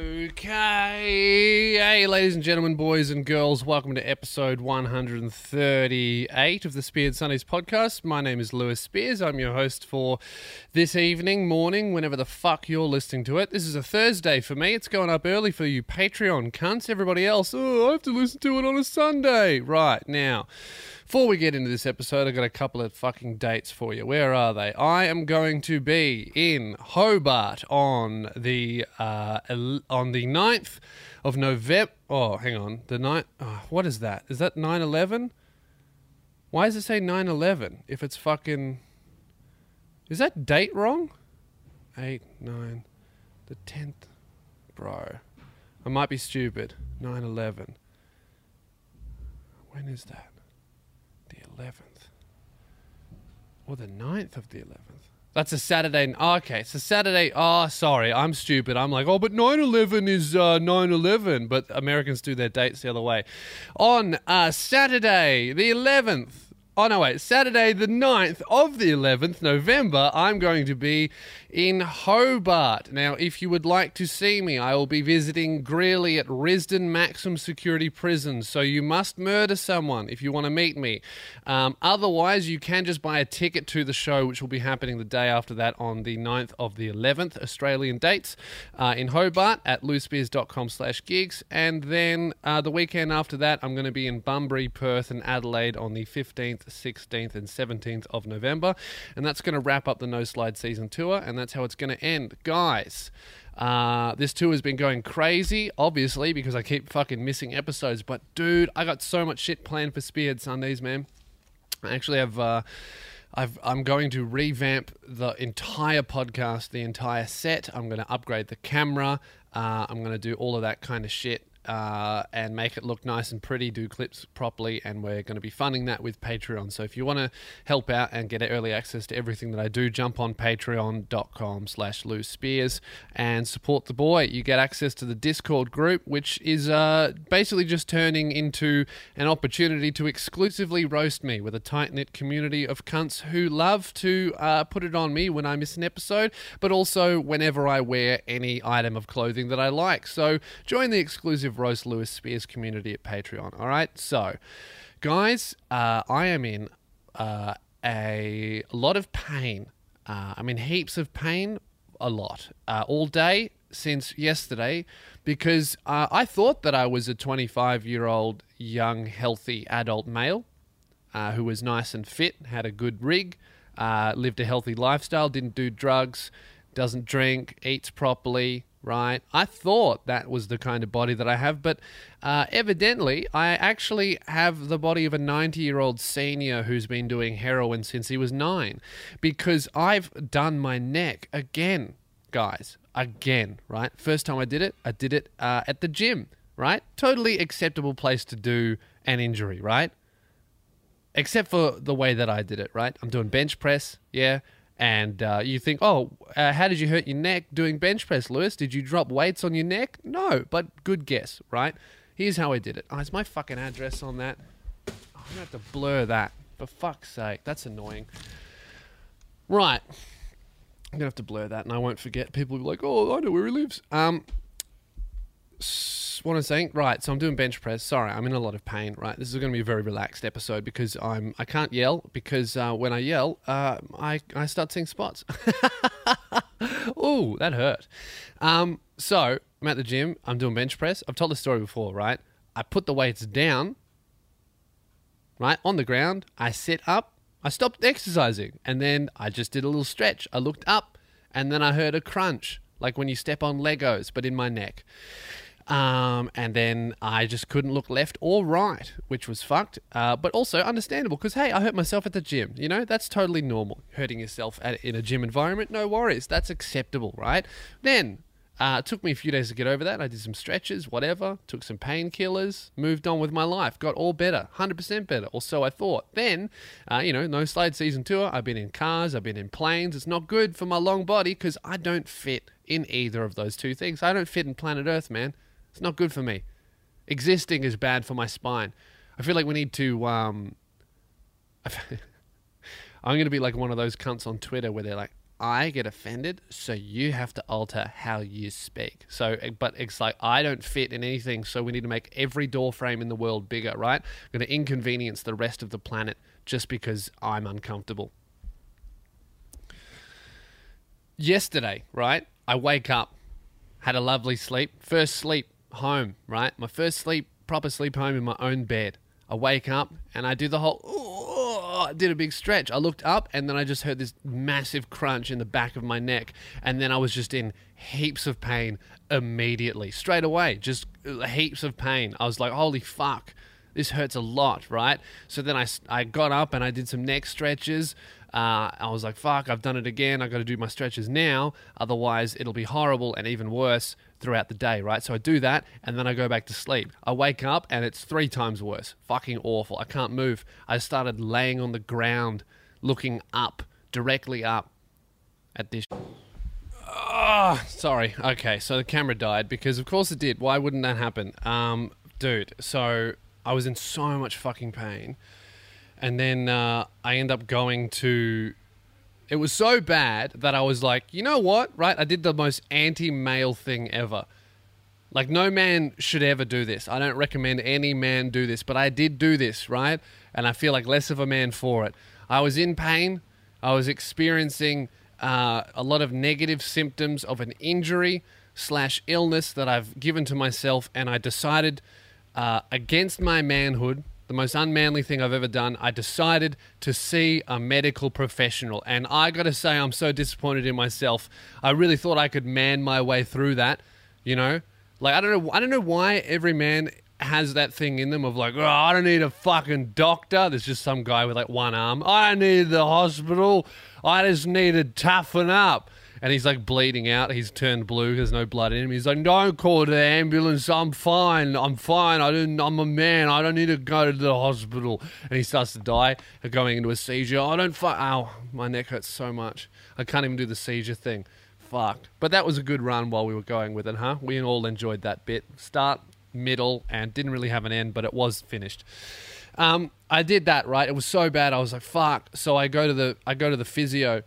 Okay. Hey, ladies and gentlemen, boys and girls, welcome to episode 138 of the Speared Sundays podcast. My name is Lewis Spears. I'm your host for this evening, morning, whenever the fuck you're listening to it. This is a Thursday for me. It's going up early for you Patreon cunts. Everybody else, oh, I have to listen to it on a Sunday. Right, now. Before we get into this episode, I've got a couple of fucking dates for you. Where are they? I am going to be in Hobart on the uh, on the 9th of November. Oh, hang on. The 9th. Oh, what is that? Is that 9 11? Why does it say 9 11 if it's fucking. Is that date wrong? 8, 9, the 10th. Bro. I might be stupid. 9 11. When is that? The 11th. Or the 9th of the 11th. That's a Saturday. Oh, okay, it's a Saturday. Oh, sorry, I'm stupid. I'm like, oh, but 9 11 is uh, 9 11. But Americans do their dates the other way. On uh, Saturday, the 11th. Oh, no, wait. Saturday, the 9th of the 11th, November, I'm going to be in Hobart. Now, if you would like to see me, I will be visiting Greeley at Risdon Maximum Security Prison. So you must murder someone if you want to meet me. Um, otherwise, you can just buy a ticket to the show, which will be happening the day after that on the 9th of the 11th, Australian dates, uh, in Hobart at lewisspears.com slash gigs. And then uh, the weekend after that, I'm going to be in Bunbury, Perth, and Adelaide on the 15th, 16th, and 17th of November. And that's going to wrap up the No Slide season tour. And that's how it's going to end. Guys, uh, this tour has been going crazy, obviously, because I keep fucking missing episodes. But dude, I got so much shit planned for Speared Sundays, man. I actually have. Uh, I've, I'm going to revamp the entire podcast, the entire set. I'm going to upgrade the camera. Uh, I'm going to do all of that kind of shit uh, and make it look nice and pretty, do clips properly, and we're going to be funding that with Patreon. So if you want to help out and get early access to everything that I do, jump on patreon.com slash loose spears and support the boy. You get access to the Discord group, which is uh, basically just turning into an opportunity to exclusively roast me with a tight-knit community of cunts who love to uh, put it on me when I miss an episode, but also whenever I wear any item of clothing that I like. So join the exclusive Roast Lewis Spears community at Patreon. All right, so guys, uh, I am in uh, a lot of pain. Uh, I'm in heaps of pain, a lot, uh, all day since yesterday, because uh, I thought that I was a 25 year old young, healthy adult male uh, who was nice and fit, had a good rig, lived a healthy lifestyle, didn't do drugs, doesn't drink, eats properly, right? I thought that was the kind of body that I have, but uh, evidently I actually have the body of a 90 year old senior who's been doing heroin since he was nine because I've done my neck again, guys. Again, right? First time I did it, I did it uh, at the gym, right? Totally acceptable place to do an injury, right? Except for the way that I did it, right? I'm doing bench press, yeah and uh, you think, oh, uh, how did you hurt your neck doing bench press, Lewis? Did you drop weights on your neck? No, but good guess, right? Here's how I did it. Oh, is my fucking address on that? Oh, I'm gonna have to blur that. For fuck's sake, that's annoying. Right, I'm gonna have to blur that, and I won't forget. People will be like, oh, I know where he lives. Um, what I'm saying, right? So I'm doing bench press. Sorry, I'm in a lot of pain. Right, this is going to be a very relaxed episode because I'm I can't yell because uh, when I yell, uh, I I start seeing spots. Ooh, that hurt. Um, so I'm at the gym. I'm doing bench press. I've told this story before, right? I put the weights down, right on the ground. I sit up. I stopped exercising, and then I just did a little stretch. I looked up, and then I heard a crunch, like when you step on Legos, but in my neck. Um, and then I just couldn't look left or right, which was fucked, uh, but also understandable because, hey, I hurt myself at the gym. You know, that's totally normal. Hurting yourself at, in a gym environment, no worries. That's acceptable, right? Then uh, it took me a few days to get over that. I did some stretches, whatever, took some painkillers, moved on with my life, got all better, 100% better, or so I thought. Then, uh, you know, no slide season tour. I've been in cars, I've been in planes. It's not good for my long body because I don't fit in either of those two things. I don't fit in planet Earth, man. It's not good for me. Existing is bad for my spine. I feel like we need to. Um, I'm going to be like one of those cunts on Twitter where they're like, I get offended, so you have to alter how you speak. So, eh, but it's like I don't fit in anything, so we need to make every door frame in the world bigger, right? I'm going to inconvenience the rest of the planet just because I'm uncomfortable. Yesterday, right? I wake up, had a lovely sleep, first sleep home, right? My first sleep, proper sleep home in my own bed. I wake up and I do the whole. I did a big stretch. I looked up and then I just heard this massive crunch in the back of my neck, and then I was just in heaps of pain immediately, straight away, just uh, heaps of pain. I was like, "Holy fuck!" This hurts a lot, right? So then I, I got up and I did some neck stretches. Uh, I was like, fuck, I've done it again. I've got to do my stretches now. Otherwise, it'll be horrible and even worse throughout the day, right? So I do that and then I go back to sleep. I wake up and it's three times worse. Fucking awful. I can't move. I started laying on the ground, looking up, directly up at this. Oh, sorry. Okay, so the camera died because, of course, it did. Why wouldn't that happen? Um, dude, so I was in so much fucking pain. And then uh, I end up going to it was so bad that I was like, you know what? Right? I did the most anti male thing ever. Like, no man should ever do this. I don't recommend any man do this, but I did do this, right? And I feel like less of a man for it. I was in pain. I was experiencing uh, a lot of negative symptoms of an injury slash illness that I've given to myself, and I decided uh, against my manhood the most unmanly thing I've ever done. I decided to see a medical professional. And I got to say, I'm so disappointed in myself. I really thought I could man my way through that, you know? Like, I don't know, I don't know why every man has that thing in them of like, oh, I don't need a fucking doctor. There's just some guy with like one arm. I don't need the hospital. I just need to toughen up and he's like bleeding out. He's turned blue. There's no blood in him. He's like, "Don't call the ambulance. I'm fine. I'm fine. I don't. I'm a man. I don't need to go to the hospital." And he starts to die, going into a seizure. I don't. Fu- Ow, my neck hurts so much. I can't even do the seizure thing. Fuck. But that was a good run while we were going with it, huh? We all enjoyed that bit. Start, middle, and didn't really have an end, but it was finished. Um, I did that right. It was so bad. I was like, "Fuck." So I go to the I go to the physio.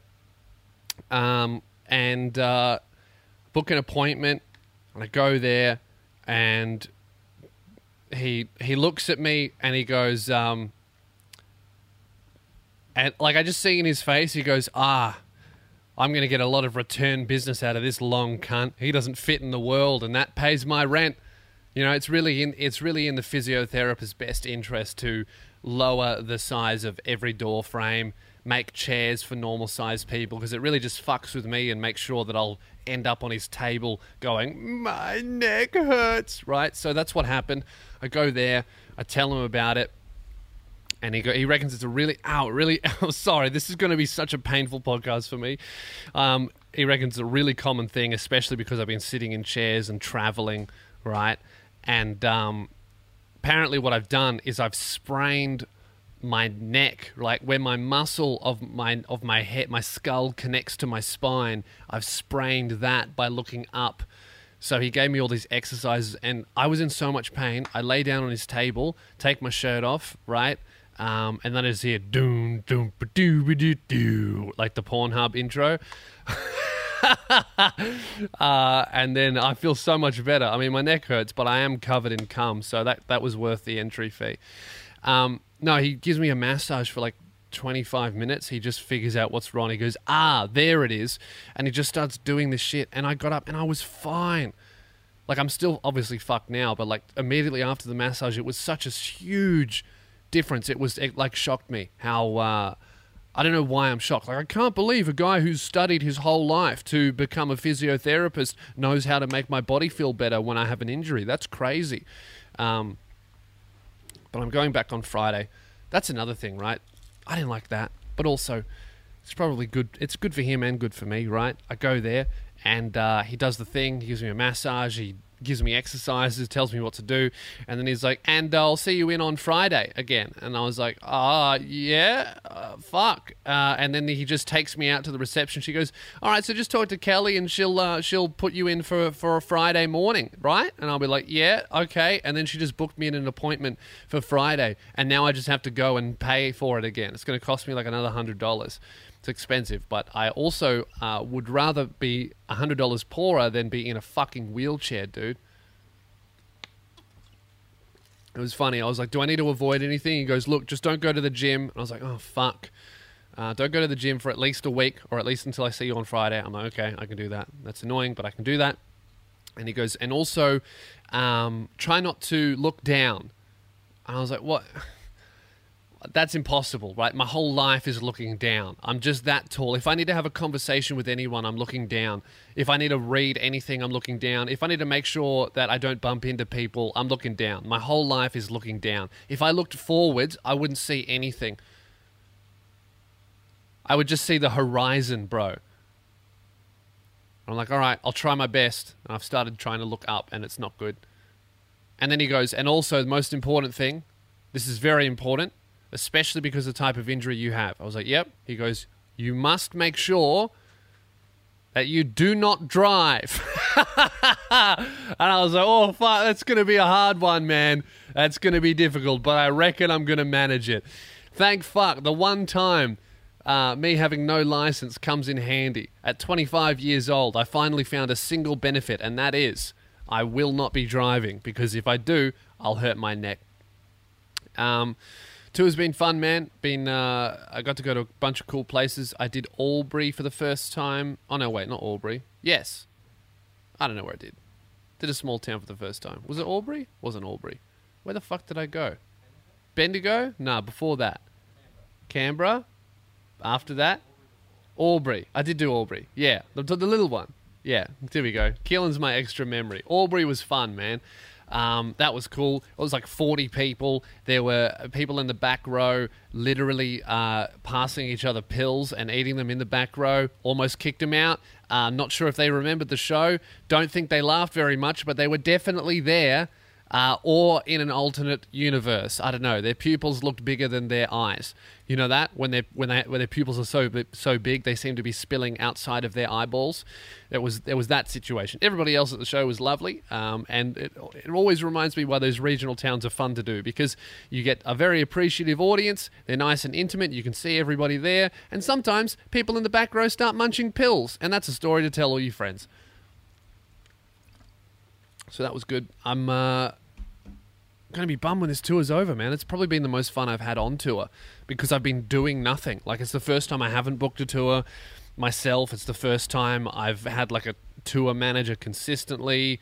Um, and uh, book an appointment. And I go there, and he he looks at me and he goes, um, and like I just see in his face, he goes, ah. I'm going to get a lot of return business out of this long cunt. He doesn't fit in the world, and that pays my rent. You know, it's really in it's really in the physiotherapist's best interest to lower the size of every door frame make chairs for normal sized people because it really just fucks with me and makes sure that I'll end up on his table going, My neck hurts, right? So that's what happened. I go there, I tell him about it. And he, go, he reckons it's a really, ow, really, oh, sorry, this is going to be such a painful podcast for me. Um, he reckons it's a really common thing, especially because I've been sitting in chairs and traveling, right? And um, apparently, what I've done is I've sprained my neck, like where my muscle of my of my head, my skull connects to my spine. I've sprained that by looking up. So he gave me all these exercises, and I was in so much pain. I lay down on his table, take my shirt off, right, um, and then I just hear doom doom doo doo doo like the Pornhub intro. uh, and then I feel so much better. I mean, my neck hurts, but I am covered in cum, so that that was worth the entry fee. Um, no, he gives me a massage for like 25 minutes. He just figures out what's wrong. He goes, ah, there it is. And he just starts doing this shit. And I got up and I was fine. Like, I'm still obviously fucked now, but like immediately after the massage, it was such a huge difference. It was, it like shocked me how, uh, I don't know why I'm shocked. Like, I can't believe a guy who's studied his whole life to become a physiotherapist knows how to make my body feel better when I have an injury. That's crazy. Um, but I'm going back on Friday. That's another thing, right? I didn't like that, but also it's probably good. It's good for him and good for me, right? I go there and uh, he does the thing. He gives me a massage. He gives me exercises, tells me what to do, and then he's like, "And I'll see you in on Friday again." And I was like, "Ah, yeah, uh, fuck." Uh, and then he just takes me out to the reception. She goes, "All right, so just talk to Kelly, and she'll uh, she'll put you in for for a Friday morning, right?" And I'll be like, "Yeah, okay." And then she just booked me in an appointment for Friday, and now I just have to go and pay for it again. It's going to cost me like another hundred dollars. It's expensive, but I also uh, would rather be hundred dollars poorer than be in a fucking wheelchair, dude. It was funny. I was like, "Do I need to avoid anything?" He goes, "Look, just don't go to the gym." And I was like, "Oh fuck." Uh, don't go to the gym for at least a week or at least until I see you on Friday. I'm like, okay, I can do that. That's annoying, but I can do that. And he goes, and also um, try not to look down. And I was like, what? That's impossible, right? My whole life is looking down. I'm just that tall. If I need to have a conversation with anyone, I'm looking down. If I need to read anything, I'm looking down. If I need to make sure that I don't bump into people, I'm looking down. My whole life is looking down. If I looked forwards, I wouldn't see anything. I would just see the horizon, bro. I'm like, all right, I'll try my best. And I've started trying to look up, and it's not good. And then he goes, and also the most important thing, this is very important, especially because of the type of injury you have. I was like, yep. He goes, you must make sure that you do not drive. and I was like, oh, fuck, that's going to be a hard one, man. That's going to be difficult, but I reckon I'm going to manage it. Thank fuck. The one time uh, me having no license comes in handy. At 25 years old, I finally found a single benefit, and that is I will not be driving because if I do, I'll hurt my neck. Um, tour's been fun, man. Been uh, I got to go to a bunch of cool places. I did Albury for the first time. Oh no, wait, not Albury. Yes, I don't know where I did. Did a small town for the first time. Was it Albury? Wasn't Albury. Where the fuck did I go? Bendigo? Nah, before that. Canberra? After that, Albury. I did do Albury. Yeah, the, the little one. Yeah, there we go. Keelan's my extra memory. Albury was fun, man. Um, that was cool. It was like 40 people. There were people in the back row literally uh, passing each other pills and eating them in the back row. Almost kicked them out. Uh, not sure if they remembered the show. Don't think they laughed very much, but they were definitely there. Uh, or in an alternate universe, I don't know. Their pupils looked bigger than their eyes. You know that when they when they when their pupils are so so big, they seem to be spilling outside of their eyeballs. It was there was that situation. Everybody else at the show was lovely, um, and it, it always reminds me why those regional towns are fun to do because you get a very appreciative audience. They're nice and intimate. You can see everybody there, and sometimes people in the back row start munching pills, and that's a story to tell all your friends. So that was good. I'm. Uh, going to be bummed when this tour's over, man. It's probably been the most fun I've had on tour because I've been doing nothing. Like, it's the first time I haven't booked a tour myself. It's the first time I've had like a tour manager consistently.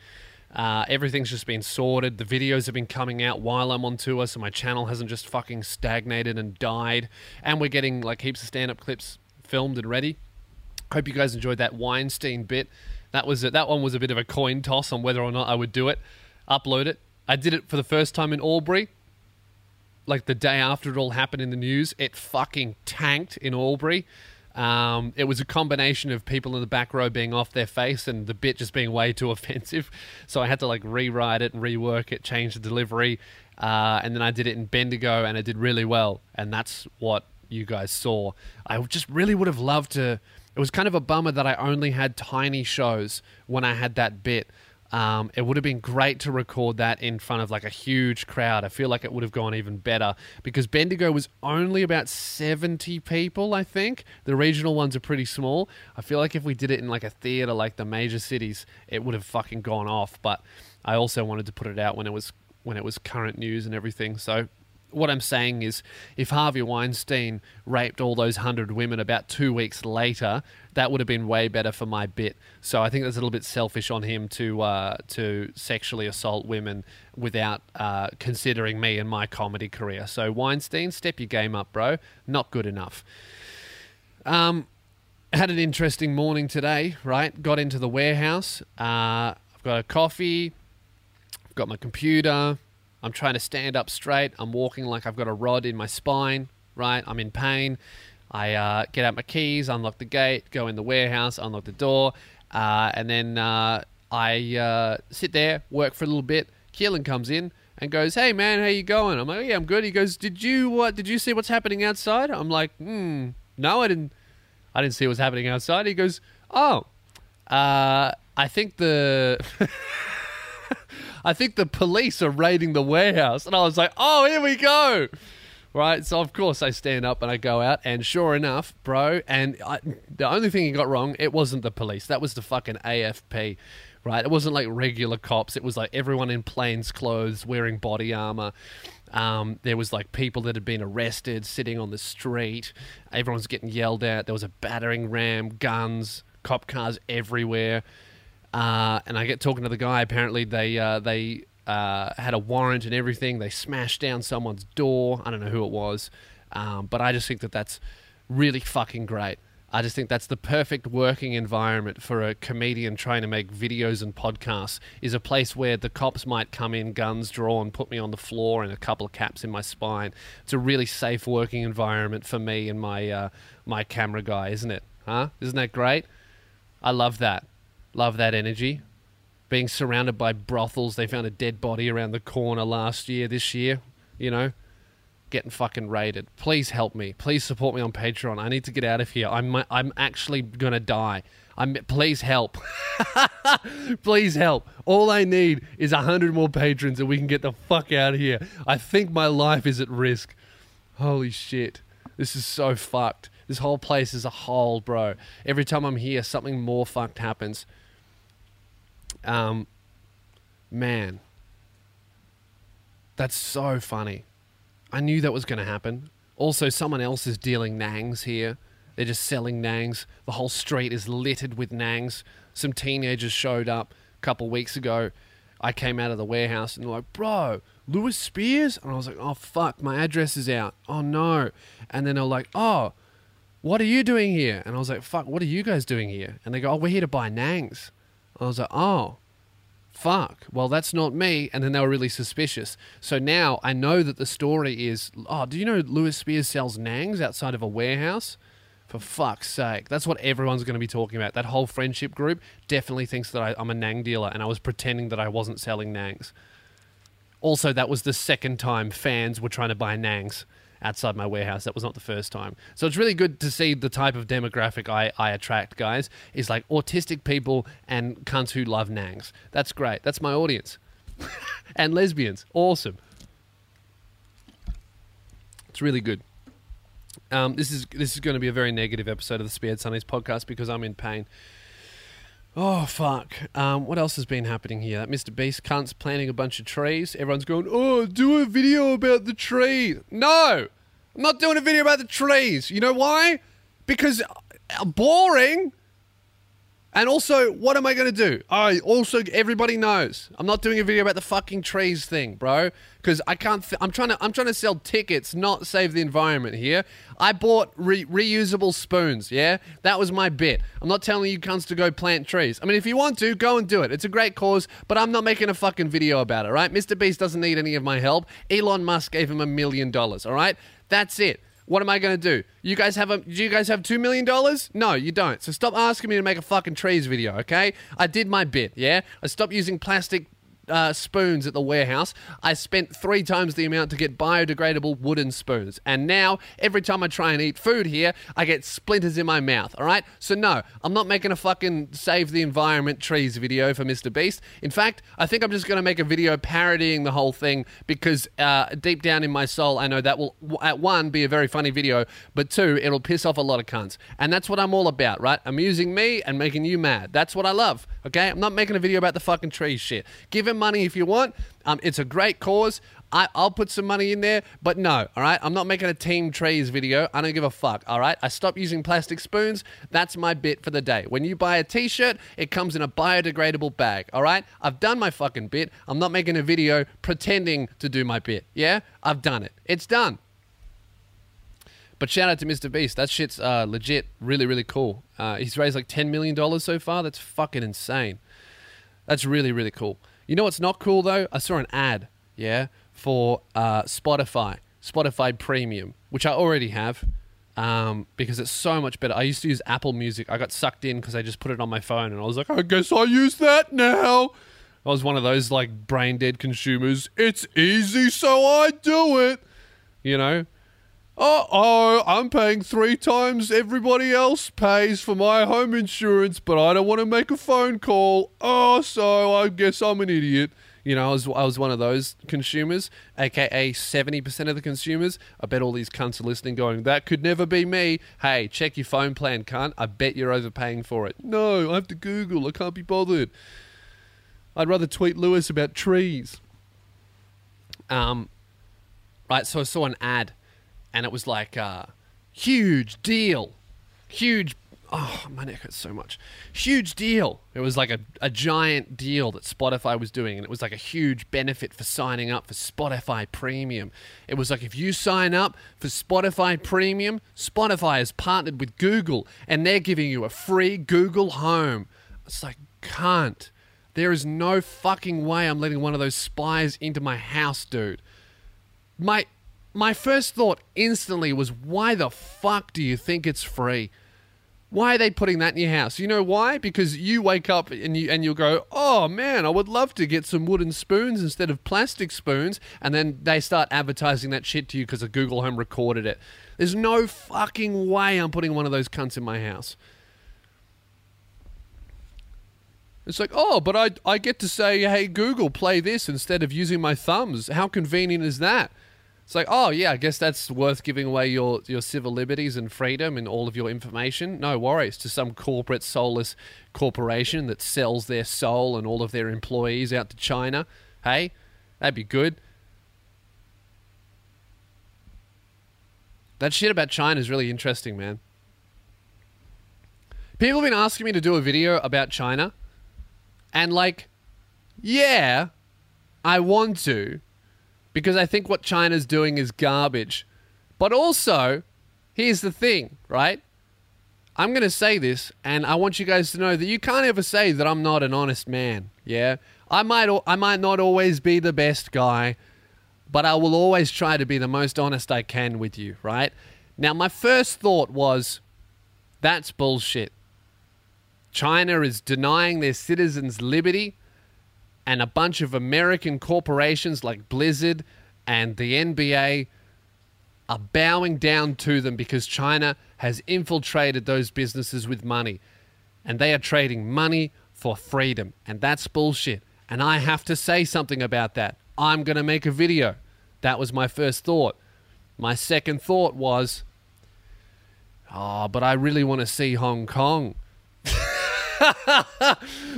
Uh, everything's just been sorted. The videos have been coming out while I'm on tour, so my channel hasn't just fucking stagnated and died. And we're getting like heaps of stand up clips filmed and ready. Hope you guys enjoyed that Weinstein bit. That was a, that one was a bit of a coin toss on whether or not I would do it, upload it, I did it for the first time in Albury. Like the day after it all happened in the news, it fucking tanked in Albury. Um, it was a combination of people in the back row being off their face and the bit just being way too offensive. So I had to like rewrite it and rework it, change the delivery. Uh, and then I did it in Bendigo and it did really well. And that's what you guys saw. I just really would have loved to. It was kind of a bummer that I only had tiny shows when I had that bit. Um, it would have been great to record that in front of like a huge crowd. I feel like it would have gone even better because Bendigo was only about 70 people, I think. The regional ones are pretty small. I feel like if we did it in like a theater like the major cities, it would have fucking gone off. But I also wanted to put it out when it was when it was current news and everything. So what I'm saying is, if Harvey Weinstein raped all those hundred women about two weeks later, that would have been way better for my bit. So I think that's a little bit selfish on him to uh, to sexually assault women without uh, considering me and my comedy career. So Weinstein, step your game up, bro. Not good enough. Um, had an interesting morning today. Right, got into the warehouse. Uh, I've got a coffee. I've got my computer. I'm trying to stand up straight. I'm walking like I've got a rod in my spine, right? I'm in pain. I uh, get out my keys, unlock the gate, go in the warehouse, unlock the door, uh, and then uh, I uh, sit there, work for a little bit. Keelan comes in and goes, "Hey man, how you going?" I'm like, "Yeah, I'm good." He goes, "Did you what? Did you see what's happening outside?" I'm like, "Hmm, no, I didn't. I didn't see what's happening outside." He goes, "Oh, uh, I think the." I think the police are raiding the warehouse. And I was like, oh, here we go. right? So of course I stand up and I go out, and sure enough, bro, and I, the only thing he got wrong, it wasn't the police. That was the fucking AFP, right? It wasn't like regular cops. It was like everyone in plain clothes, wearing body armor. Um, there was like people that had been arrested sitting on the street. Everyone's getting yelled at. There was a battering ram, guns, cop cars everywhere. Uh, and I get talking to the guy. Apparently, they uh, they uh, had a warrant and everything. They smashed down someone's door. I don't know who it was, um, but I just think that that's really fucking great. I just think that's the perfect working environment for a comedian trying to make videos and podcasts. Is a place where the cops might come in, guns drawn, put me on the floor, and a couple of caps in my spine. It's a really safe working environment for me and my uh, my camera guy, isn't it? Huh? Isn't that great? I love that. Love that energy. Being surrounded by brothels. They found a dead body around the corner last year, this year, you know, getting fucking raided. Please help me. Please support me on Patreon. I need to get out of here. I'm I'm actually going to die. I'm please help. please help. All I need is a 100 more patrons and we can get the fuck out of here. I think my life is at risk. Holy shit. This is so fucked. This whole place is a hole, bro. Every time I'm here, something more fucked happens. Um, man, that's so funny. I knew that was going to happen. Also, someone else is dealing nangs here. They're just selling nangs. The whole street is littered with nangs. Some teenagers showed up a couple weeks ago. I came out of the warehouse and they're like, bro, Lewis Spears? And I was like, oh, fuck, my address is out. Oh, no. And then they're like, oh, what are you doing here? And I was like, fuck, what are you guys doing here? And they go, oh, we're here to buy nangs. I was like, oh, fuck. Well, that's not me. And then they were really suspicious. So now I know that the story is, oh, do you know Lewis Spears sells nangs outside of a warehouse? For fuck's sake. That's what everyone's going to be talking about. That whole friendship group definitely thinks that I, I'm a nang dealer and I was pretending that I wasn't selling nangs. Also, that was the second time fans were trying to buy nangs outside my warehouse. That was not the first time. So it's really good to see the type of demographic I, I attract, guys, is like autistic people and cunts who love nangs. That's great. That's my audience. and lesbians. Awesome. It's really good. Um, this is this is going to be a very negative episode of the Speared Sundays podcast because I'm in pain. Oh fuck! Um, what else has been happening here? That Mr. Beast cunt's planting a bunch of trees. Everyone's going, "Oh, do a video about the tree." No, I'm not doing a video about the trees. You know why? Because uh, boring. And also, what am I going to do? Oh, also, everybody knows I'm not doing a video about the fucking trees thing, bro. Because I can't. Th- I'm trying to. I'm trying to sell tickets, not save the environment here. I bought re- reusable spoons. Yeah, that was my bit. I'm not telling you cunts to go plant trees. I mean, if you want to, go and do it. It's a great cause, but I'm not making a fucking video about it. Right? Mr. Beast doesn't need any of my help. Elon Musk gave him a million dollars. All right, that's it. What am I going to do? You guys have a do you guys have 2 million dollars? No, you don't. So stop asking me to make a fucking trees video, okay? I did my bit, yeah? I stopped using plastic uh, spoons at the warehouse. I spent three times the amount to get biodegradable wooden spoons. And now, every time I try and eat food here, I get splinters in my mouth, all right? So, no, I'm not making a fucking save the environment trees video for Mr. Beast. In fact, I think I'm just going to make a video parodying the whole thing because uh, deep down in my soul, I know that will, at one, be a very funny video, but two, it'll piss off a lot of cunts. And that's what I'm all about, right? Amusing me and making you mad. That's what I love, okay? I'm not making a video about the fucking trees shit. Give him money if you want. Um, it's a great cause. I, will put some money in there, but no, all right? I'm not making a Team Trees video. I don't give a fuck, all right? I stopped using plastic spoons. That's my bit for the day. When you buy a t shirt, it comes in a biodegradable bag, all right? I've done my fucking bit. I'm not making a video pretending to do my bit, yeah? I've done it. It's done. But shout out to Mr. Beast. That shit's uh, legit, really, really cool. Uh, he's raised like $10 million so far. That's fucking insane. That's really, really cool. You know what's not cool though? I saw an ad, yeah, for uh, Spotify, Spotify Premium, which I already have um, because it's so much better. I used to use Apple Music. I got sucked in because I just put it on my phone and I was like, I guess I'll use that now. I was one of those like brain dead consumers. It's easy, so I do it. You know? Oh, oh, I'm paying three times everybody else pays for my home insurance, but I don't want to make a phone call. Oh, so I guess I'm an idiot. You know, I was, I was one of those consumers, aka 70% of the consumers. I bet all these cunts are listening going, that could never be me. Hey, check your phone plan, cunt. I bet you're overpaying for it. No, I have to Google. I can't be bothered. I'd rather tweet Lewis about trees. Um, right, so I saw an ad and it was like, uh, huge deal. Huge oh, my neck hurts so much. Huge deal. It was like a, a giant deal that Spotify was doing, and it was like a huge benefit for signing up for Spotify Premium. It was like if you sign up for Spotify Premium, Spotify has partnered with Google, and they're giving you a free Google Home. It's like, can't. There is no fucking way I'm letting one of those spies into my house, dude. My my first thought instantly was why the fuck do you think it's free? Why are they putting that in your house? You know why? Because you wake up and you and you'll go, "Oh man, I would love to get some wooden spoons instead of plastic spoons," and then they start advertising that shit to you because a Google Home recorded it. There's no fucking way I'm putting one of those cunts in my house. It's like, oh, but I, I get to say, hey, Google, play this instead of using my thumbs. How convenient is that? It's like, oh yeah, I guess that's worth giving away your, your civil liberties and freedom and all of your information. No worries to some corporate soulless corporation that sells their soul and all of their employees out to China. Hey, that'd be good. That shit about China is really interesting, man. People have been asking me to do a video about China, and like, yeah, I want to because I think what China's doing is garbage. But also, here's the thing, right? I'm going to say this, and I want you guys to know that you can't ever say that I'm not an honest man. Yeah, I might, I might not always be the best guy, but I will always try to be the most honest I can with you. Right now, my first thought was, that's bullshit. China is denying their citizens liberty and a bunch of American corporations like Blizzard and the NBA are bowing down to them because China has infiltrated those businesses with money. And they are trading money for freedom. And that's bullshit. And I have to say something about that. I'm going to make a video. That was my first thought. My second thought was, oh, but I really want to see Hong Kong.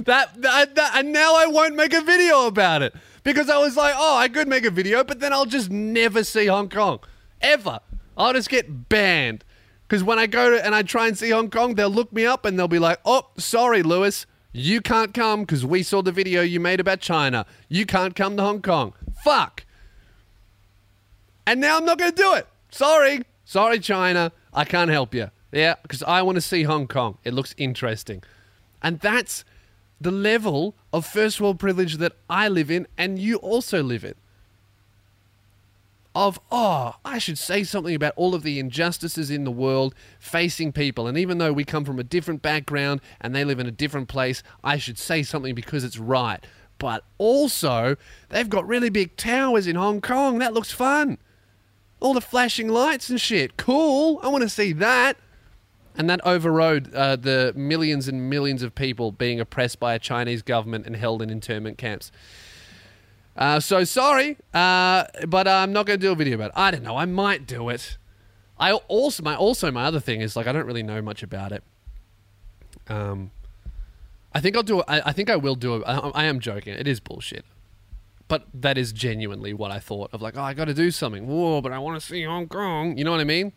that, that, that, and now I won't make a video about it because I was like, oh, I could make a video, but then I'll just never see Hong Kong ever. I'll just get banned because when I go to and I try and see Hong Kong, they'll look me up and they'll be like, oh, sorry, Lewis, you can't come because we saw the video you made about China. You can't come to Hong Kong. Fuck. And now I'm not going to do it. Sorry. Sorry, China. I can't help you. Yeah, because I want to see Hong Kong. It looks interesting. And that's the level of first world privilege that I live in and you also live in. Of, oh, I should say something about all of the injustices in the world facing people. And even though we come from a different background and they live in a different place, I should say something because it's right. But also, they've got really big towers in Hong Kong. That looks fun. All the flashing lights and shit. Cool. I want to see that. And that overrode uh, the millions and millions of people being oppressed by a Chinese government and held in internment camps. Uh, so sorry, uh, but I'm not going to do a video about it. I don't know. I might do it. I also my also my other thing is like I don't really know much about it. Um, I think I'll do. I, I think I will do. it. I am joking. It is bullshit, but that is genuinely what I thought of. Like, oh, I got to do something. Whoa, but I want to see Hong Kong. You know what I mean?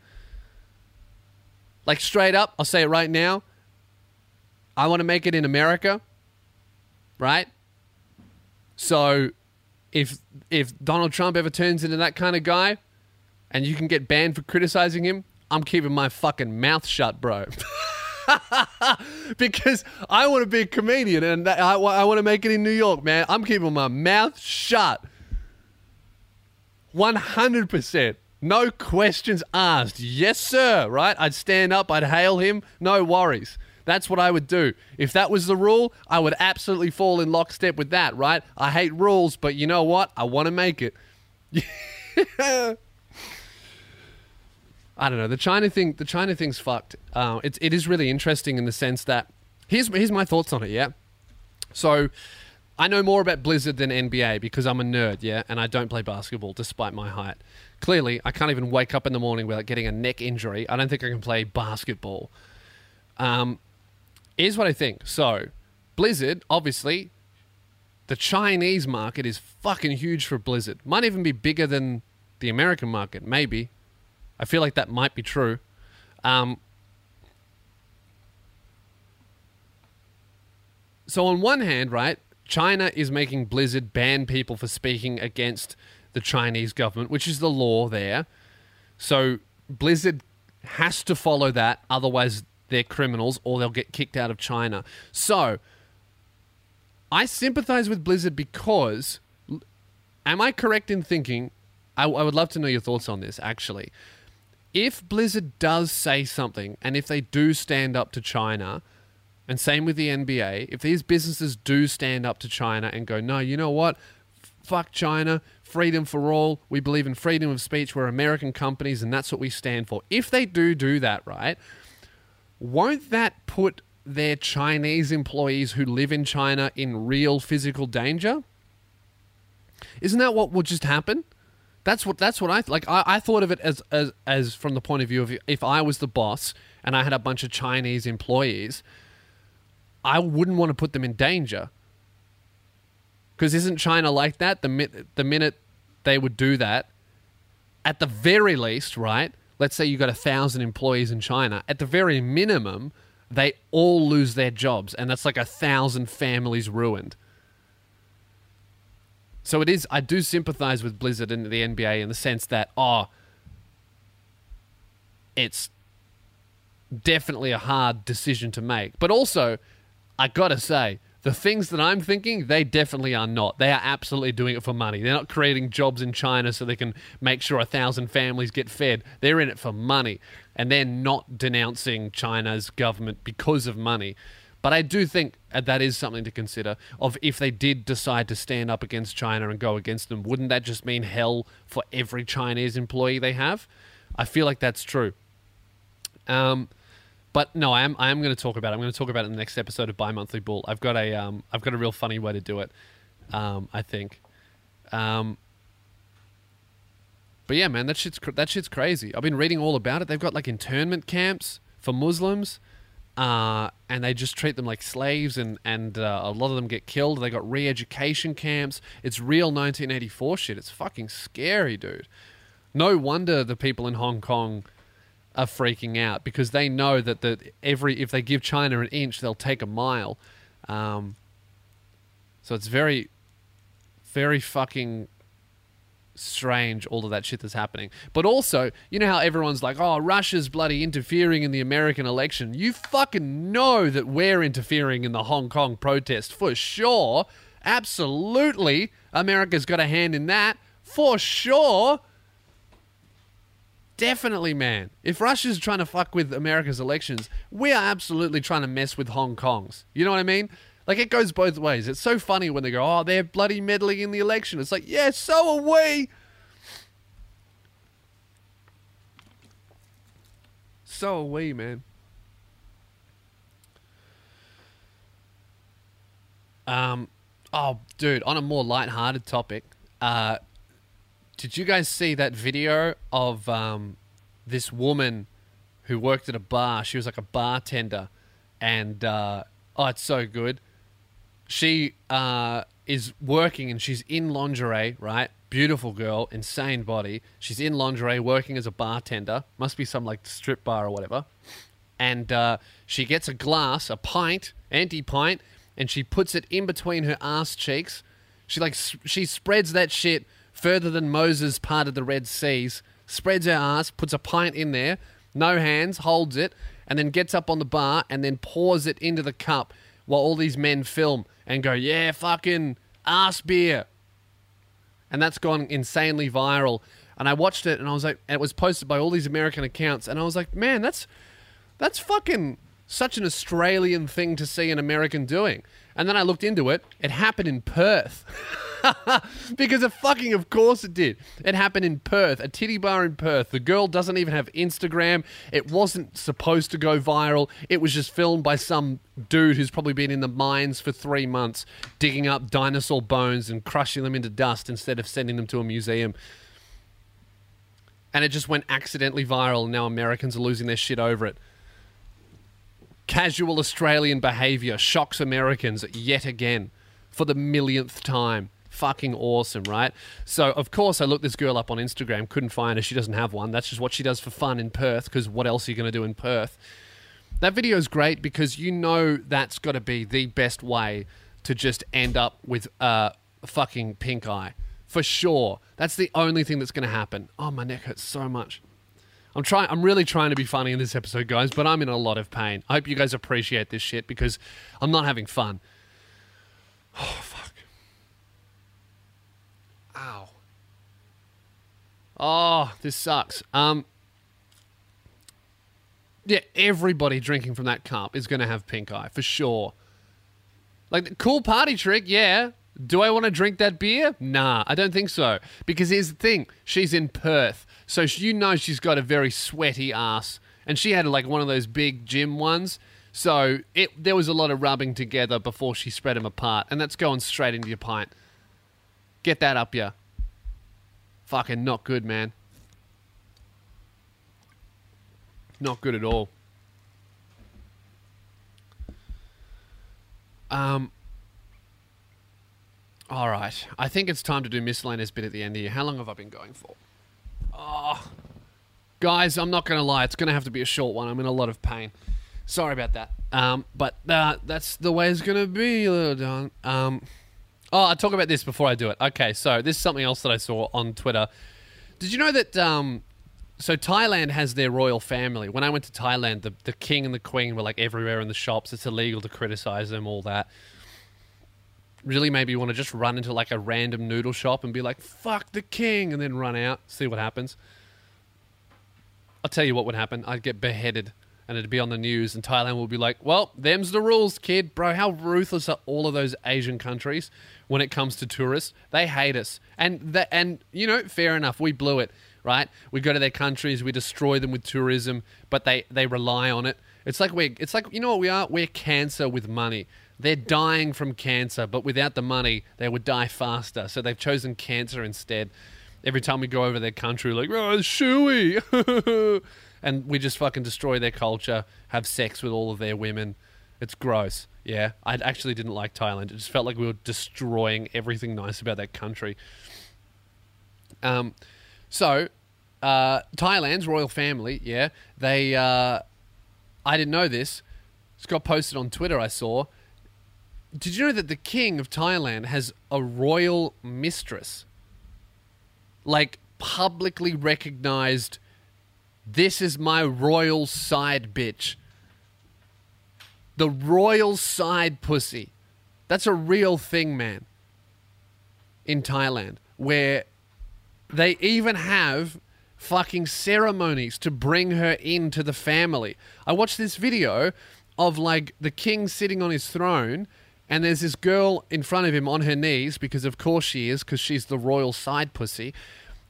Like straight up, I'll say it right now. I want to make it in America, right? So if if Donald Trump ever turns into that kind of guy and you can get banned for criticizing him, I'm keeping my fucking mouth shut, bro. because I want to be a comedian and I, I want to make it in New York, man. I'm keeping my mouth shut. 100%. No questions asked. Yes, sir. Right? I'd stand up, I'd hail him. No worries. That's what I would do. If that was the rule, I would absolutely fall in lockstep with that, right? I hate rules, but you know what? I want to make it. I don't know. The China thing, the China thing's fucked. Uh, it's it is really interesting in the sense that here's here's my thoughts on it. Yeah. So I know more about Blizzard than NBA because I'm a nerd. Yeah, and I don't play basketball despite my height. Clearly, I can't even wake up in the morning without getting a neck injury. I don't think I can play basketball. Um, here's what I think. So, Blizzard, obviously, the Chinese market is fucking huge for Blizzard. Might even be bigger than the American market, maybe. I feel like that might be true. Um, so on one hand, right, China is making Blizzard ban people for speaking against the Chinese government, which is the law there. So Blizzard has to follow that, otherwise they're criminals or they'll get kicked out of China. So I sympathize with Blizzard because am I correct in thinking I, I would love to know your thoughts on this actually if Blizzard does say something and if they do stand up to China, and same with the NBA, if these businesses do stand up to China and go, no, you know what? Fuck China, freedom for all. We believe in freedom of speech. We're American companies and that's what we stand for. If they do do that, right, won't that put their Chinese employees who live in China in real physical danger? Isn't that what would just happen? That's what that's what I like. I, I thought of it as, as as from the point of view of if I was the boss and I had a bunch of Chinese employees, I wouldn't want to put them in danger. Because isn't China like that? The minute the minute they would do that, at the very least, right? Let's say you got a thousand employees in China. At the very minimum, they all lose their jobs, and that's like a thousand families ruined. So it is. I do sympathize with Blizzard and the NBA in the sense that oh, it's definitely a hard decision to make. But also, I gotta say, the things that I'm thinking, they definitely are not. They are absolutely doing it for money. They're not creating jobs in China so they can make sure a thousand families get fed. They're in it for money. And they're not denouncing China's government because of money. But I do think that is something to consider. Of if they did decide to stand up against China and go against them, wouldn't that just mean hell for every Chinese employee they have? I feel like that's true. Um, but no, I am I am going to talk about it. I'm going to talk about it in the next episode of Bi Monthly Bull. I've got a um, I've got a real funny way to do it. Um, I think. Um, but yeah, man, that shit's that shit's crazy. I've been reading all about it. They've got like internment camps for Muslims uh, and they just treat them like slaves, and and uh, a lot of them get killed. They got re-education camps. It's real 1984 shit. It's fucking scary, dude. No wonder the people in Hong Kong are freaking out because they know that the every if they give China an inch, they'll take a mile. Um, so it's very, very fucking strange all of that shit that's happening. But also, you know how everyone's like, oh, Russia's bloody interfering in the American election. You fucking know that we're interfering in the Hong Kong protest for sure. Absolutely. America's got a hand in that for sure. Definitely, man. If Russia's trying to fuck with America's elections, we are absolutely trying to mess with Hong Kong's. You know what I mean? Like it goes both ways. It's so funny when they go, "Oh, they're bloody meddling in the election." It's like, yeah, so are we. So are we, man. Um, oh, dude. On a more light-hearted topic, uh, did you guys see that video of um, this woman who worked at a bar? She was like a bartender, and uh, oh, it's so good she uh, is working and she's in lingerie, right? Beautiful girl, insane body. She's in lingerie, working as a bartender. Must be some like strip bar or whatever. And uh, she gets a glass, a pint, anti pint, and she puts it in between her ass cheeks. She like she spreads that shit further than Moses parted the Red Seas. Spreads her ass, puts a pint in there, no hands, holds it, and then gets up on the bar and then pours it into the cup while all these men film and go, yeah, fucking ass beer. And that's gone insanely viral. And I watched it and I was like, it was posted by all these American accounts. And I was like, man, that's, that's fucking such an Australian thing to see an American doing. And then I looked into it. It happened in Perth. because of fucking, of course it did. It happened in Perth, a titty bar in Perth. The girl doesn't even have Instagram. It wasn't supposed to go viral. It was just filmed by some dude who's probably been in the mines for three months, digging up dinosaur bones and crushing them into dust instead of sending them to a museum. And it just went accidentally viral, and now Americans are losing their shit over it. Casual Australian behavior shocks Americans yet again for the millionth time. Fucking awesome, right? So, of course, I looked this girl up on Instagram, couldn't find her. She doesn't have one. That's just what she does for fun in Perth, because what else are you going to do in Perth? That video is great because you know that's got to be the best way to just end up with uh, fucking pink eye. For sure. That's the only thing that's going to happen. Oh, my neck hurts so much. I'm trying. I'm really trying to be funny in this episode, guys, but I'm in a lot of pain. I hope you guys appreciate this shit because I'm not having fun. Oh! Ow! Oh, this sucks. Um. Yeah, everybody drinking from that cup is going to have pink eye for sure. Like, cool party trick, yeah. Do I want to drink that beer? Nah, I don't think so. Because here's the thing she's in Perth. So you know she's got a very sweaty ass. And she had like one of those big gym ones. So it there was a lot of rubbing together before she spread them apart. And that's going straight into your pint. Get that up yeah. Fucking not good, man. Not good at all. Um, all right. I think it's time to do miscellaneous bit at the end here. How long have I been going for? Oh, guys, I'm not going to lie. It's going to have to be a short one. I'm in a lot of pain. Sorry about that. Um, but uh, that's the way it's going to be, little Don. Um, oh, I'll talk about this before I do it. Okay, so this is something else that I saw on Twitter. Did you know that? Um, so Thailand has their royal family. When I went to Thailand, the, the king and the queen were like everywhere in the shops. It's illegal to criticize them, all that really maybe you want to just run into like a random noodle shop and be like, fuck the king, and then run out, see what happens. I'll tell you what would happen. I'd get beheaded and it'd be on the news, and Thailand will be like, well, them's the rules, kid. Bro, how ruthless are all of those Asian countries when it comes to tourists? They hate us. And, that, and you know, fair enough, we blew it, right? We go to their countries, we destroy them with tourism, but they, they rely on it. It's like we're, it's like, you know what we are? We're cancer with money. They're dying from cancer, but without the money, they would die faster. So they've chosen cancer instead. Every time we go over their country, like, oh, shooey. and we just fucking destroy their culture, have sex with all of their women. It's gross. Yeah. I actually didn't like Thailand. It just felt like we were destroying everything nice about that country. Um, so, uh, Thailand's royal family, yeah, they, uh, I didn't know this. It's got posted on Twitter, I saw did you know that the king of Thailand has a royal mistress? Like publicly recognized this is my royal side bitch. The royal side pussy. That's a real thing, man. In Thailand, where they even have fucking ceremonies to bring her into the family. I watched this video of like the king sitting on his throne and there's this girl in front of him on her knees because, of course, she is because she's the royal side pussy.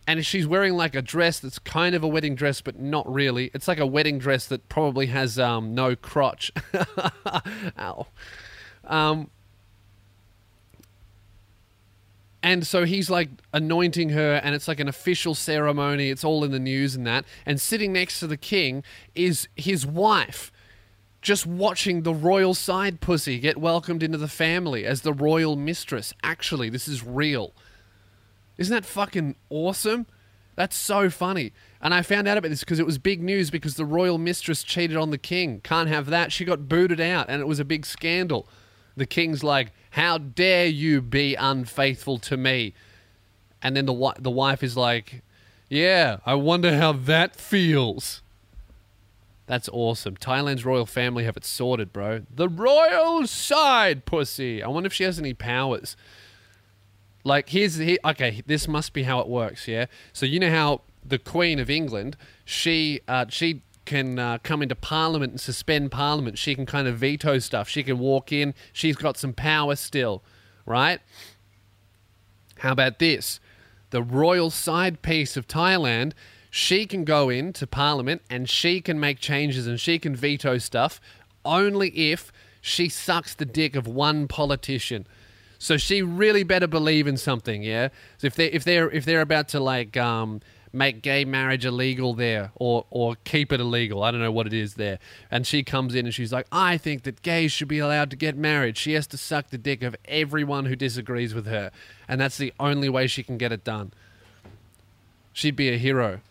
And she's wearing like a dress that's kind of a wedding dress, but not really. It's like a wedding dress that probably has um, no crotch. Ow. Um, and so he's like anointing her, and it's like an official ceremony. It's all in the news and that. And sitting next to the king is his wife just watching the royal side pussy get welcomed into the family as the royal mistress. Actually, this is real. Isn't that fucking awesome? That's so funny. And I found out about this because it was big news because the royal mistress cheated on the king. Can't have that. She got booted out and it was a big scandal. The king's like, "How dare you be unfaithful to me?" And then the the wife is like, "Yeah, I wonder how that feels." That's awesome. Thailand's royal family have it sorted, bro. The royal side pussy. I wonder if she has any powers. Like here's the okay. This must be how it works. Yeah. So you know how the Queen of England, she uh, she can uh, come into Parliament and suspend Parliament. She can kind of veto stuff. She can walk in. She's got some power still, right? How about this? The royal side piece of Thailand, she can go into parliament and she can make changes and she can veto stuff only if she sucks the dick of one politician. So she really better believe in something, yeah. So if they if they're if they're about to like um, make gay marriage illegal there or or keep it illegal, I don't know what it is there, and she comes in and she's like, I think that gays should be allowed to get married. She has to suck the dick of everyone who disagrees with her, and that's the only way she can get it done. She'd be a hero.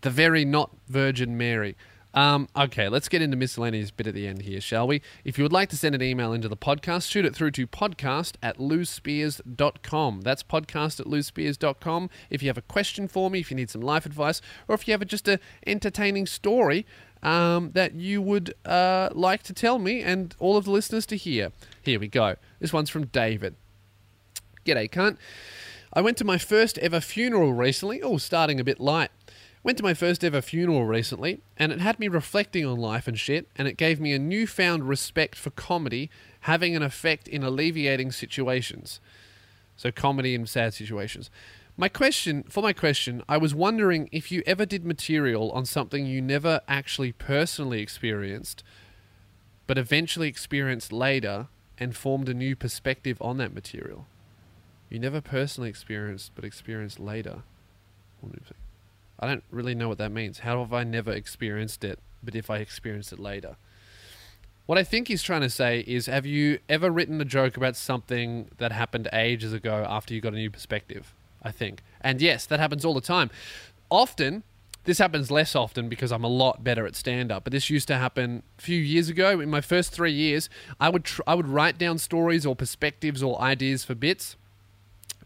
The very not Virgin Mary. Um, okay, let's get into miscellaneous bit at the end here, shall we? If you would like to send an email into the podcast, shoot it through to podcast at lewisspears.com. That's podcast at lewisspears.com. If you have a question for me, if you need some life advice, or if you have just an entertaining story um, that you would uh, like to tell me and all of the listeners to hear. Here we go. This one's from David. G'day, cunt. I went to my first ever funeral recently. Oh, starting a bit light. Went to my first ever funeral recently, and it had me reflecting on life and shit, and it gave me a newfound respect for comedy having an effect in alleviating situations. So, comedy in sad situations. My question, for my question, I was wondering if you ever did material on something you never actually personally experienced, but eventually experienced later and formed a new perspective on that material. You never personally experienced, but experienced later. I don't really know what that means. How have I never experienced it, but if I experienced it later? What I think he's trying to say is have you ever written a joke about something that happened ages ago after you got a new perspective? I think. And yes, that happens all the time. Often, this happens less often because I'm a lot better at stand up, but this used to happen a few years ago. In my first 3 years, I would tr- I would write down stories or perspectives or ideas for bits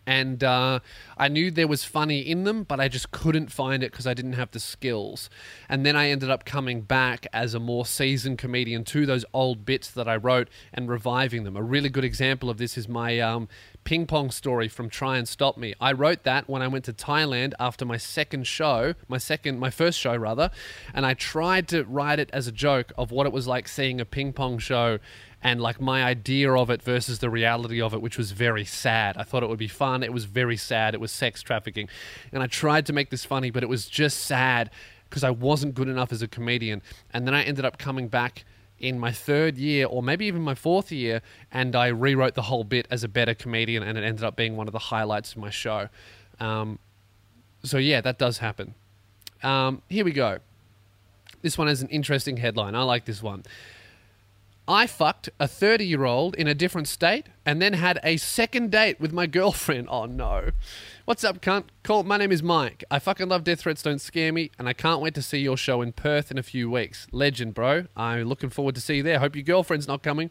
and uh, I knew there was funny in them, but I just couldn't find it because I didn't have the skills. And then I ended up coming back as a more seasoned comedian to those old bits that I wrote and reviving them. A really good example of this is my um, ping pong story from Try and Stop Me. I wrote that when I went to Thailand after my second show, my second, my first show rather, and I tried to write it as a joke of what it was like seeing a ping pong show and like my idea of it versus the reality of it, which was very sad. I thought it would be fun. It was very sad. It was sex trafficking. And I tried to make this funny, but it was just sad because I wasn't good enough as a comedian. And then I ended up coming back in my third year or maybe even my fourth year and I rewrote the whole bit as a better comedian and it ended up being one of the highlights of my show. Um, so yeah, that does happen. Um, here we go. This one has an interesting headline. I like this one. I fucked a 30 year old in a different state and then had a second date with my girlfriend. Oh no. What's up, cunt? Call. My name is Mike. I fucking love death threats, don't scare me, and I can't wait to see your show in Perth in a few weeks. Legend, bro. I'm looking forward to see you there. Hope your girlfriend's not coming.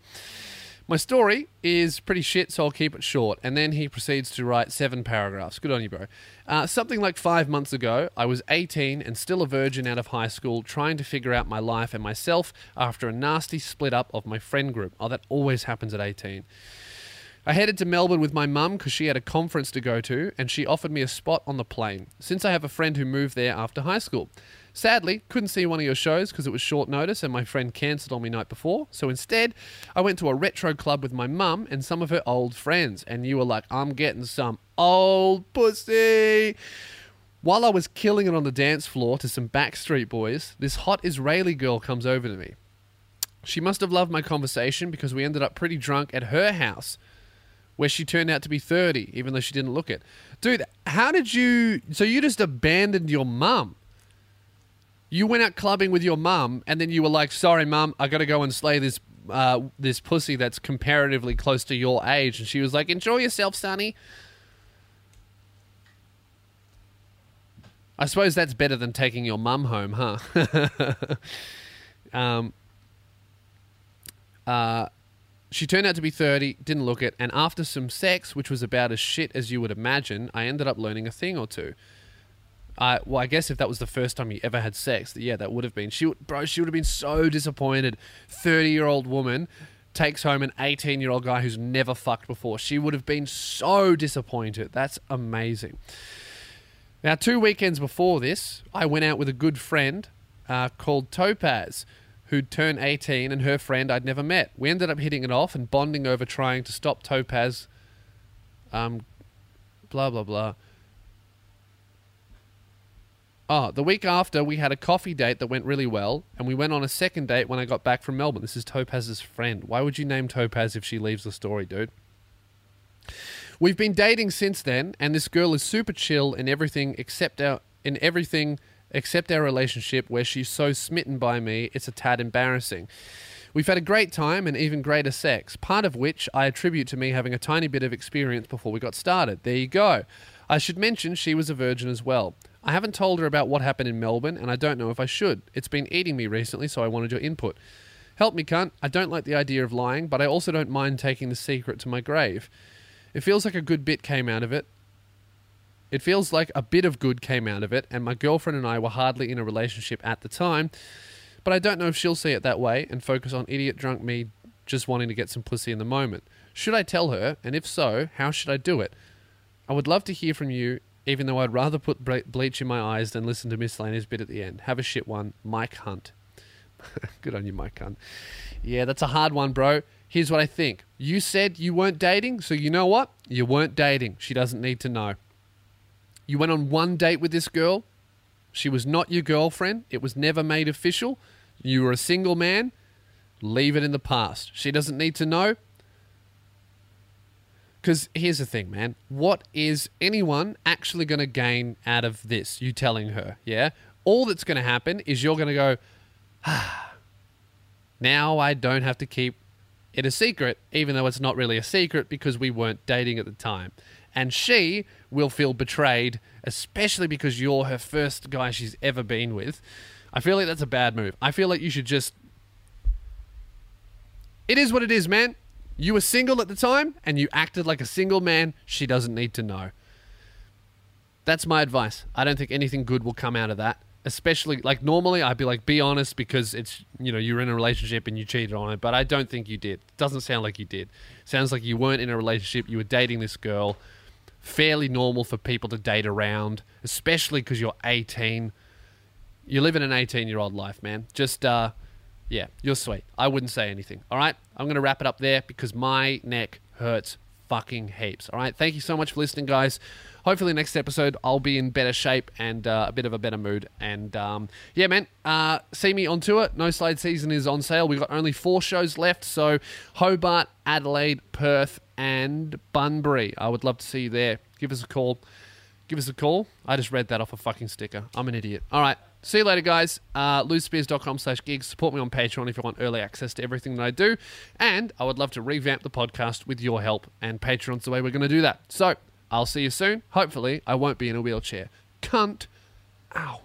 My story is pretty shit, so I'll keep it short. And then he proceeds to write seven paragraphs. Good on you, bro. Uh, something like five months ago, I was 18 and still a virgin out of high school, trying to figure out my life and myself after a nasty split up of my friend group. Oh, that always happens at 18. I headed to Melbourne with my mum because she had a conference to go to, and she offered me a spot on the plane, since I have a friend who moved there after high school. Sadly, couldn't see one of your shows because it was short notice and my friend cancelled on me night before. So instead, I went to a retro club with my mum and some of her old friends. And you were like, I'm getting some old pussy. While I was killing it on the dance floor to some Backstreet Boys, this hot Israeli girl comes over to me. She must have loved my conversation because we ended up pretty drunk at her house, where she turned out to be 30, even though she didn't look it. Dude, how did you. So you just abandoned your mum? You went out clubbing with your mum, and then you were like, "Sorry, mum, I got to go and slay this uh, this pussy that's comparatively close to your age." And she was like, "Enjoy yourself, sonny." I suppose that's better than taking your mum home, huh? um, uh, she turned out to be 30, didn't look it, and after some sex, which was about as shit as you would imagine, I ended up learning a thing or two. Uh, well, I guess if that was the first time you ever had sex, yeah, that would have been. She, bro, she would have been so disappointed. Thirty-year-old woman takes home an eighteen-year-old guy who's never fucked before. She would have been so disappointed. That's amazing. Now, two weekends before this, I went out with a good friend uh, called Topaz, who'd turned 18, and her friend I'd never met. We ended up hitting it off and bonding over trying to stop Topaz Um, blah blah blah. Oh, the week after we had a coffee date that went really well, and we went on a second date when I got back from Melbourne. This is Topaz's friend. Why would you name Topaz if she leaves the story, dude? We've been dating since then, and this girl is super chill in everything except our in everything except our relationship, where she's so smitten by me, it's a tad embarrassing. We've had a great time and even greater sex, part of which I attribute to me having a tiny bit of experience before we got started. There you go. I should mention she was a virgin as well. I haven't told her about what happened in Melbourne, and I don't know if I should. It's been eating me recently, so I wanted your input. Help me, cunt. I don't like the idea of lying, but I also don't mind taking the secret to my grave. It feels like a good bit came out of it. It feels like a bit of good came out of it, and my girlfriend and I were hardly in a relationship at the time, but I don't know if she'll see it that way and focus on idiot drunk me just wanting to get some pussy in the moment. Should I tell her, and if so, how should I do it? I would love to hear from you, even though I'd rather put bleach in my eyes than listen to miscellaneous bit at the end. Have a shit one, Mike Hunt. Good on you, Mike Hunt. Yeah, that's a hard one, bro. Here's what I think. You said you weren't dating, so you know what? You weren't dating. She doesn't need to know. You went on one date with this girl. She was not your girlfriend. It was never made official. You were a single man. Leave it in the past. She doesn't need to know. Because here's the thing, man. What is anyone actually going to gain out of this? You telling her, yeah? All that's going to happen is you're going to go, ah, now I don't have to keep it a secret, even though it's not really a secret because we weren't dating at the time. And she will feel betrayed, especially because you're her first guy she's ever been with. I feel like that's a bad move. I feel like you should just. It is what it is, man. You were single at the time and you acted like a single man. She doesn't need to know. That's my advice. I don't think anything good will come out of that. Especially like normally I'd be like be honest because it's you know you're in a relationship and you cheated on it, but I don't think you did. Doesn't sound like you did. Sounds like you weren't in a relationship. You were dating this girl. Fairly normal for people to date around, especially because you're 18. You're living an 18 year old life, man. Just uh, yeah, you're sweet. I wouldn't say anything. All right, I'm gonna wrap it up there because my neck hurts fucking heaps. All right, thank you so much for listening, guys. Hopefully, next episode I'll be in better shape and uh, a bit of a better mood. And um, yeah, man, uh, see me on tour. No Slide season is on sale. We've got only four shows left. So Hobart, Adelaide, Perth, and Bunbury. I would love to see you there. Give us a call. Give us a call. I just read that off a fucking sticker. I'm an idiot. All right. See you later, guys. Uh, lewisspears.com slash gigs. Support me on Patreon if you want early access to everything that I do. And I would love to revamp the podcast with your help. And Patreon's the way we're going to do that. So I'll see you soon. Hopefully, I won't be in a wheelchair. Cunt. Ow.